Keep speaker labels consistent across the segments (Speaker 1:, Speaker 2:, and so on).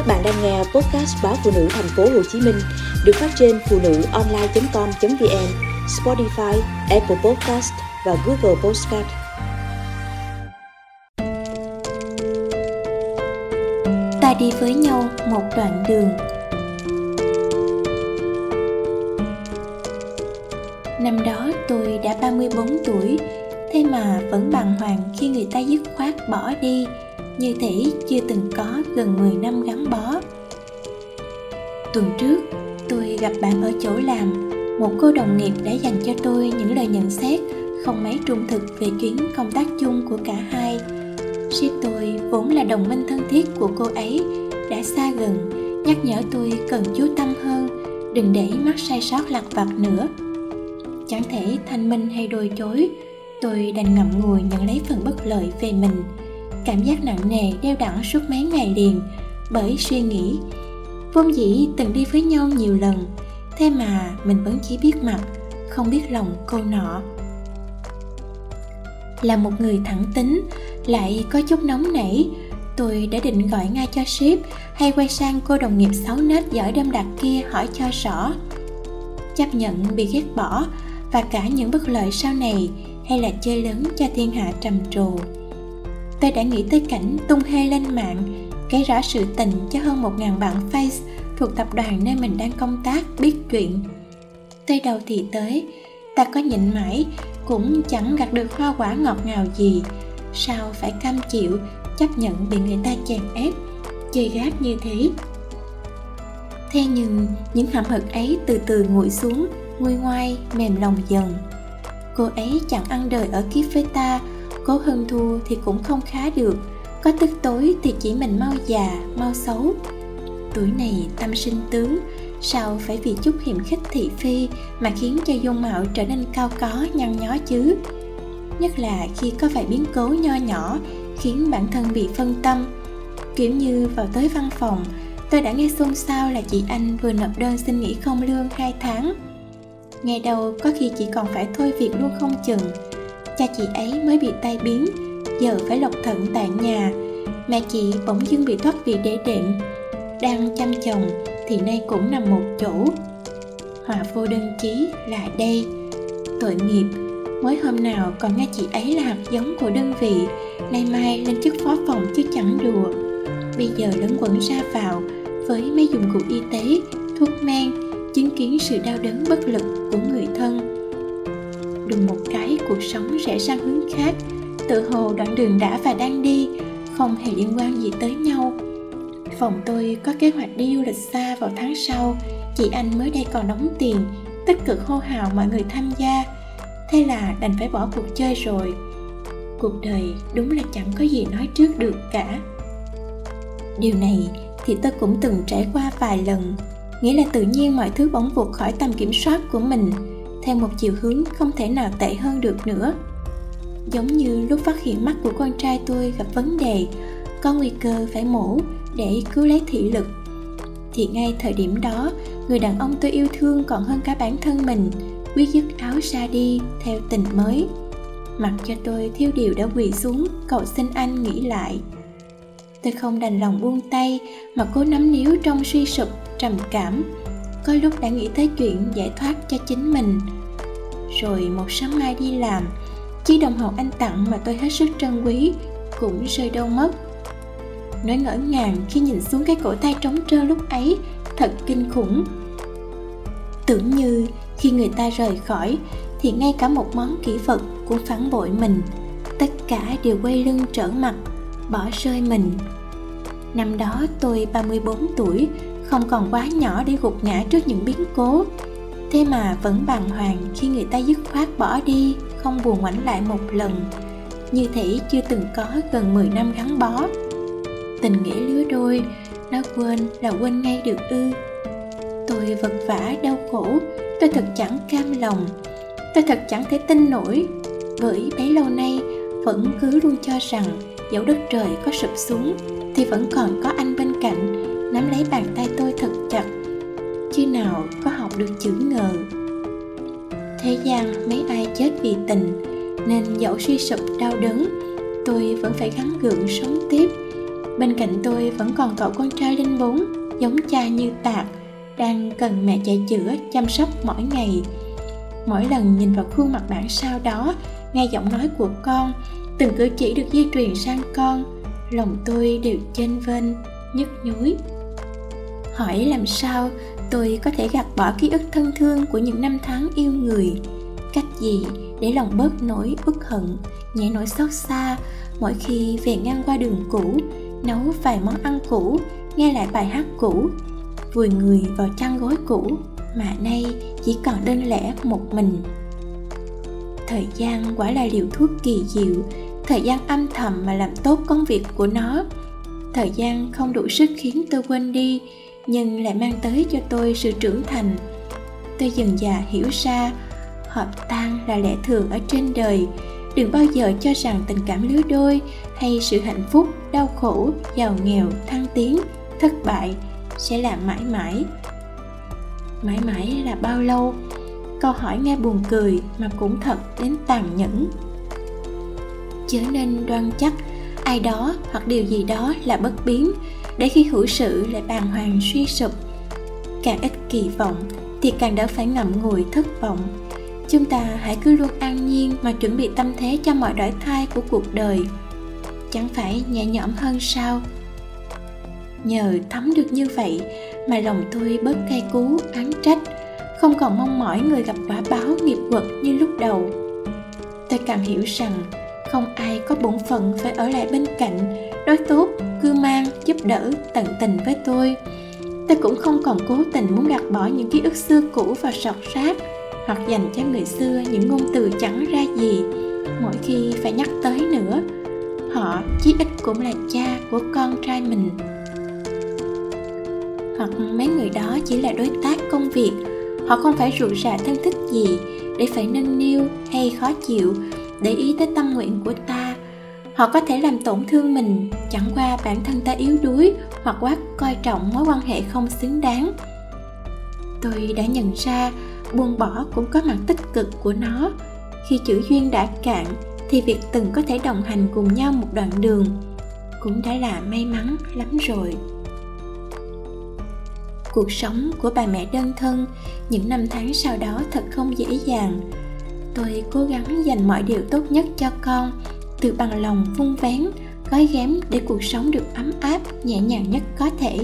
Speaker 1: Các bạn đang nghe podcast báo phụ nữ thành phố Hồ Chí Minh được phát trên phụ nữ online.com.vn, Spotify, Apple Podcast và Google Podcast.
Speaker 2: Ta đi với nhau một đoạn đường. Năm đó tôi đã 34 tuổi, thế mà vẫn bàng hoàng khi người ta dứt khoát bỏ đi như thể chưa từng có gần 10 năm gắn bó. Tuần trước, tôi gặp bạn ở chỗ làm, một cô đồng nghiệp đã dành cho tôi những lời nhận xét không mấy trung thực về chuyến công tác chung của cả hai. Ship tôi vốn là đồng minh thân thiết của cô ấy, đã xa gần, nhắc nhở tôi cần chú tâm hơn, đừng để mắc sai sót lặt vặt nữa. Chẳng thể thanh minh hay đôi chối, tôi đành ngậm ngùi nhận lấy phần bất lợi về mình cảm giác nặng nề đeo đẳng suốt mấy ngày liền. Bởi suy nghĩ, vốn dĩ từng đi với nhau nhiều lần, thế mà mình vẫn chỉ biết mặt không biết lòng cô nọ. Là một người thẳng tính, lại có chút nóng nảy, tôi đã định gọi ngay cho ship hay quay sang cô đồng nghiệp xấu nết giỏi đâm đặt kia hỏi cho rõ. Chấp nhận bị ghét bỏ và cả những bất lợi sau này, hay là chơi lớn cho thiên hạ trầm trồ tôi đã nghĩ tới cảnh tung hê lên mạng kể rõ sự tình cho hơn một ngàn bạn face thuộc tập đoàn nơi mình đang công tác biết chuyện. Tới đầu thì tới, ta có nhịn mãi, cũng chẳng gặt được hoa quả ngọt ngào gì. Sao phải cam chịu, chấp nhận bị người ta chèn ép chơi gác như thế? Thế nhưng, những hậm hực ấy từ từ nguội xuống, nguôi ngoai, mềm lòng dần. Cô ấy chẳng ăn đời ở kiếp với ta cố hơn thua thì cũng không khá được. Có tức tối thì chỉ mình mau già, mau xấu. Tuổi này tâm sinh tướng, sao phải vì chút hiểm khích thị phi mà khiến cho dung mạo trở nên cao có, nhăn nhó chứ? Nhất là khi có vài biến cố nho nhỏ khiến bản thân bị phân tâm. Kiểu như vào tới văn phòng, tôi đã nghe xôn xao là chị anh vừa nộp đơn xin nghỉ không lương 2 tháng. Ngày đầu có khi chỉ còn phải thôi việc luôn không chừng cha chị ấy mới bị tai biến, giờ phải lọc thận tại nhà. Mẹ chị bỗng dưng bị thoát vị đế đệm, đang chăm chồng thì nay cũng nằm một chỗ. Hòa vô đơn chí là đây. Tội nghiệp, mới hôm nào còn nghe chị ấy là hạt giống của đơn vị, nay mai lên chức phó phòng chứ chẳng đùa. Bây giờ lẫn quẩn ra vào với mấy dụng cụ y tế, thuốc men, chứng kiến sự đau đớn bất lực của người thân. Đùng một cái cuộc sống rẽ sang hướng khác. Tự hồ đoạn đường đã và đang đi, không hề liên quan gì tới nhau. Phòng tôi có kế hoạch đi du lịch xa vào tháng sau. Chị anh mới đây còn đóng tiền, tích cực hô hào mọi người tham gia. Thế là đành phải bỏ cuộc chơi rồi. Cuộc đời đúng là chẳng có gì nói trước được cả. Điều này thì tôi cũng từng trải qua vài lần. Nghĩa là tự nhiên mọi thứ bỗng vụt khỏi tầm kiểm soát của mình theo một chiều hướng không thể nào tệ hơn được nữa. Giống như lúc phát hiện mắt của con trai tôi gặp vấn đề, có nguy cơ phải mổ để cứu lấy thị lực. Thì ngay thời điểm đó, người đàn ông tôi yêu thương còn hơn cả bản thân mình, quyết dứt áo ra đi theo tình mới. Mặc cho tôi thiêu điều đã quỳ xuống, cầu xin anh nghĩ lại. Tôi không đành lòng buông tay mà cố nắm níu trong suy sụp, trầm cảm có lúc đã nghĩ tới chuyện giải thoát cho chính mình. Rồi một sáng mai đi làm chiếc đồng hồ anh tặng mà tôi hết sức trân quý cũng rơi đâu mất. Nói ngỡ ngàng khi nhìn xuống cái cổ tay trống trơn lúc ấy thật kinh khủng. Tưởng như khi người ta rời khỏi thì ngay cả một món kỹ vật cũng phản bội mình. Tất cả đều quay lưng trở mặt, bỏ rơi mình. Năm đó tôi 34 tuổi không còn quá nhỏ để gục ngã trước những biến cố. Thế mà vẫn bàng hoàng khi người ta dứt khoát bỏ đi, không buồn ngoảnh lại một lần. Như thể chưa từng có gần 10 năm gắn bó. Tình nghĩa lứa đôi, nó quên là quên ngay được ư. Tôi vật vã, đau khổ, tôi thật chẳng cam lòng, tôi thật chẳng thể tin nổi. Bởi bấy lâu nay, vẫn cứ luôn cho rằng dẫu đất trời có sụp xuống, thì vẫn còn có anh bên cạnh nắm lấy bàn tay tôi thật chặt. Chứ nào có học được chữ ngờ thế gian mấy ai chết vì tình, nên dẫu suy sụp đau đớn, tôi vẫn phải gắng gượng sống tiếp. Bên cạnh tôi vẫn còn cậu con trai linh bốn, giống cha như tạc, đang cần mẹ chạy chữa chăm sóc mỗi ngày. Mỗi lần nhìn vào khuôn mặt bản sao đó, nghe giọng nói của con, từng cử chỉ được di truyền sang con, lòng tôi đều chênh vênh, nhức nhối hỏi làm sao tôi có thể gạt bỏ ký ức thân thương của những năm tháng yêu người. Cách gì để lòng bớt nỗi uất hận nhẹ nỗi xót xa mỗi khi về ngang qua đường cũ, nấu vài món ăn cũ, nghe lại bài hát cũ, vùi người vào chăn gối cũ mà nay chỉ còn đơn lẻ một mình. Thời gian quả là liều thuốc kỳ diệu, thời gian âm thầm mà làm tốt công việc của nó. Thời gian không đủ sức khiến tôi quên đi nhưng lại mang tới cho tôi sự trưởng thành. Tôi dần dà hiểu ra, hợp tan là lẽ thường ở trên đời. Đừng bao giờ cho rằng tình cảm lứa đôi hay sự hạnh phúc, đau khổ, giàu nghèo, thăng tiến, thất bại sẽ là mãi mãi. Mãi mãi là bao lâu? Câu hỏi nghe buồn cười mà cũng thật đến tàn nhẫn. Chớ nên đoan chắc ai đó hoặc điều gì đó là bất biến để khi hữu sự lại bàng hoàng suy sụp, càng ít kỳ vọng thì càng đỡ phải ngậm ngùi thất vọng. Chúng ta hãy cứ luôn an nhiên mà chuẩn bị tâm thế cho mọi đổi thay của cuộc đời. Chẳng phải nhẹ nhõm hơn sao? Nhờ thấm được như vậy mà lòng tôi bớt cay cú án trách, không còn mong mỏi người gặp quả báo nghiệp quật như lúc đầu. Tôi càng hiểu rằng không ai có bổn phận phải ở lại bên cạnh, đối tốt giúp đỡ tận tình với tôi. Tôi cũng không còn cố tình muốn gạt bỏ những ký ức xưa cũ và sọt rác hoặc dành cho người xưa những ngôn từ chẳng ra gì. Mỗi khi phải nhắc tới nữa, họ, chí ít cũng là cha của con trai mình. Hoặc mấy người đó chỉ là đối tác công việc, họ không phải rụt rà thân thích gì để phải nâng niu hay khó chịu để ý tới tâm nguyện của ta họ có thể làm tổn thương mình, chẳng qua bản thân ta yếu đuối hoặc quá coi trọng mối quan hệ không xứng đáng. Tôi đã nhận ra buông bỏ cũng có mặt tích cực của nó. Khi chữ duyên đã cạn thì việc từng có thể đồng hành cùng nhau một đoạn đường cũng đã là may mắn lắm rồi. Cuộc sống của bà mẹ đơn thân những năm tháng sau đó thật không dễ dàng. Tôi cố gắng dành mọi điều tốt nhất cho con từ bằng lòng vun vén, gói ghém để cuộc sống được ấm áp, nhẹ nhàng nhất có thể.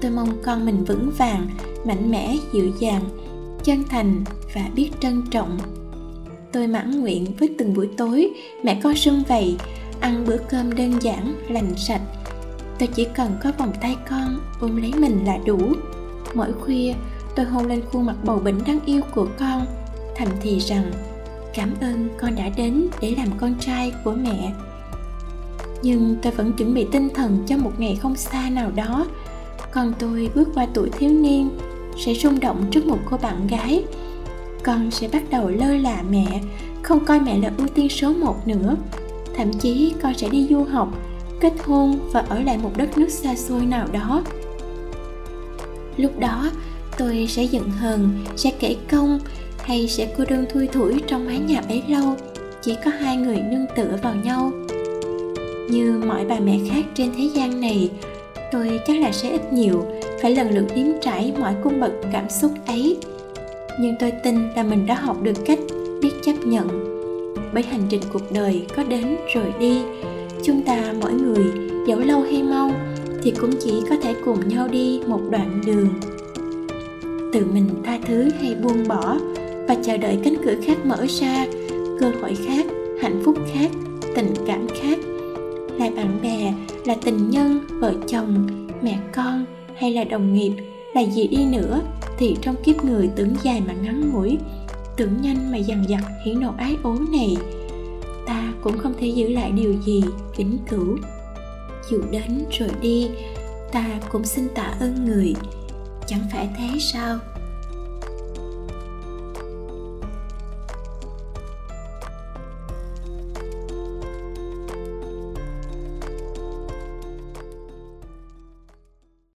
Speaker 2: Tôi mong con mình vững vàng, mạnh mẽ, dịu dàng, chân thành và biết trân trọng. Tôi mãn nguyện với từng buổi tối mẹ con sưng vầy, ăn bữa cơm đơn giản, lành sạch. Tôi chỉ cần có vòng tay con ôm lấy mình là đủ. Mỗi khuya, tôi hôn lên khuôn mặt bầu bỉnh đáng yêu của con, thầm thì rằng cảm ơn con đã đến để làm con trai của mẹ. Nhưng tôi vẫn chuẩn bị tinh thần cho một ngày không xa nào đó. Con tôi bước qua tuổi thiếu niên, sẽ rung động trước một cô bạn gái. Con sẽ bắt đầu lơ là mẹ, không coi mẹ là ưu tiên số một nữa. Thậm chí con sẽ đi du học, kết hôn và ở lại một đất nước xa xôi nào đó. Lúc đó, tôi sẽ giận hờn, sẽ kể công hay sẽ cô đơn thui thủi trong mái nhà bấy lâu, chỉ có hai người nương tựa vào nhau. Như mọi bà mẹ khác trên thế gian này, tôi chắc là sẽ ít nhiều, phải lần lượt nếm trải mọi cung bậc cảm xúc ấy. Nhưng tôi tin là mình đã học được cách biết chấp nhận. Bởi hành trình cuộc đời có đến rồi đi, chúng ta mỗi người, dẫu lâu hay mau, thì cũng chỉ có thể cùng nhau đi một đoạn đường. Tự mình tha thứ hay buông bỏ và chờ đợi cánh cửa khác mở ra, cơ hội khác, hạnh phúc khác, tình cảm khác. Là bạn bè, là tình nhân, vợ chồng, mẹ con hay là đồng nghiệp, là gì đi nữa thì trong kiếp người tưởng dài mà ngắn ngủi, tưởng nhanh mà dằn dặt hỉ nộ ái ố này, ta cũng không thể giữ lại điều gì vĩnh cửu. Dù đến rồi đi, ta cũng xin tạ ơn người. Chẳng phải thế sao?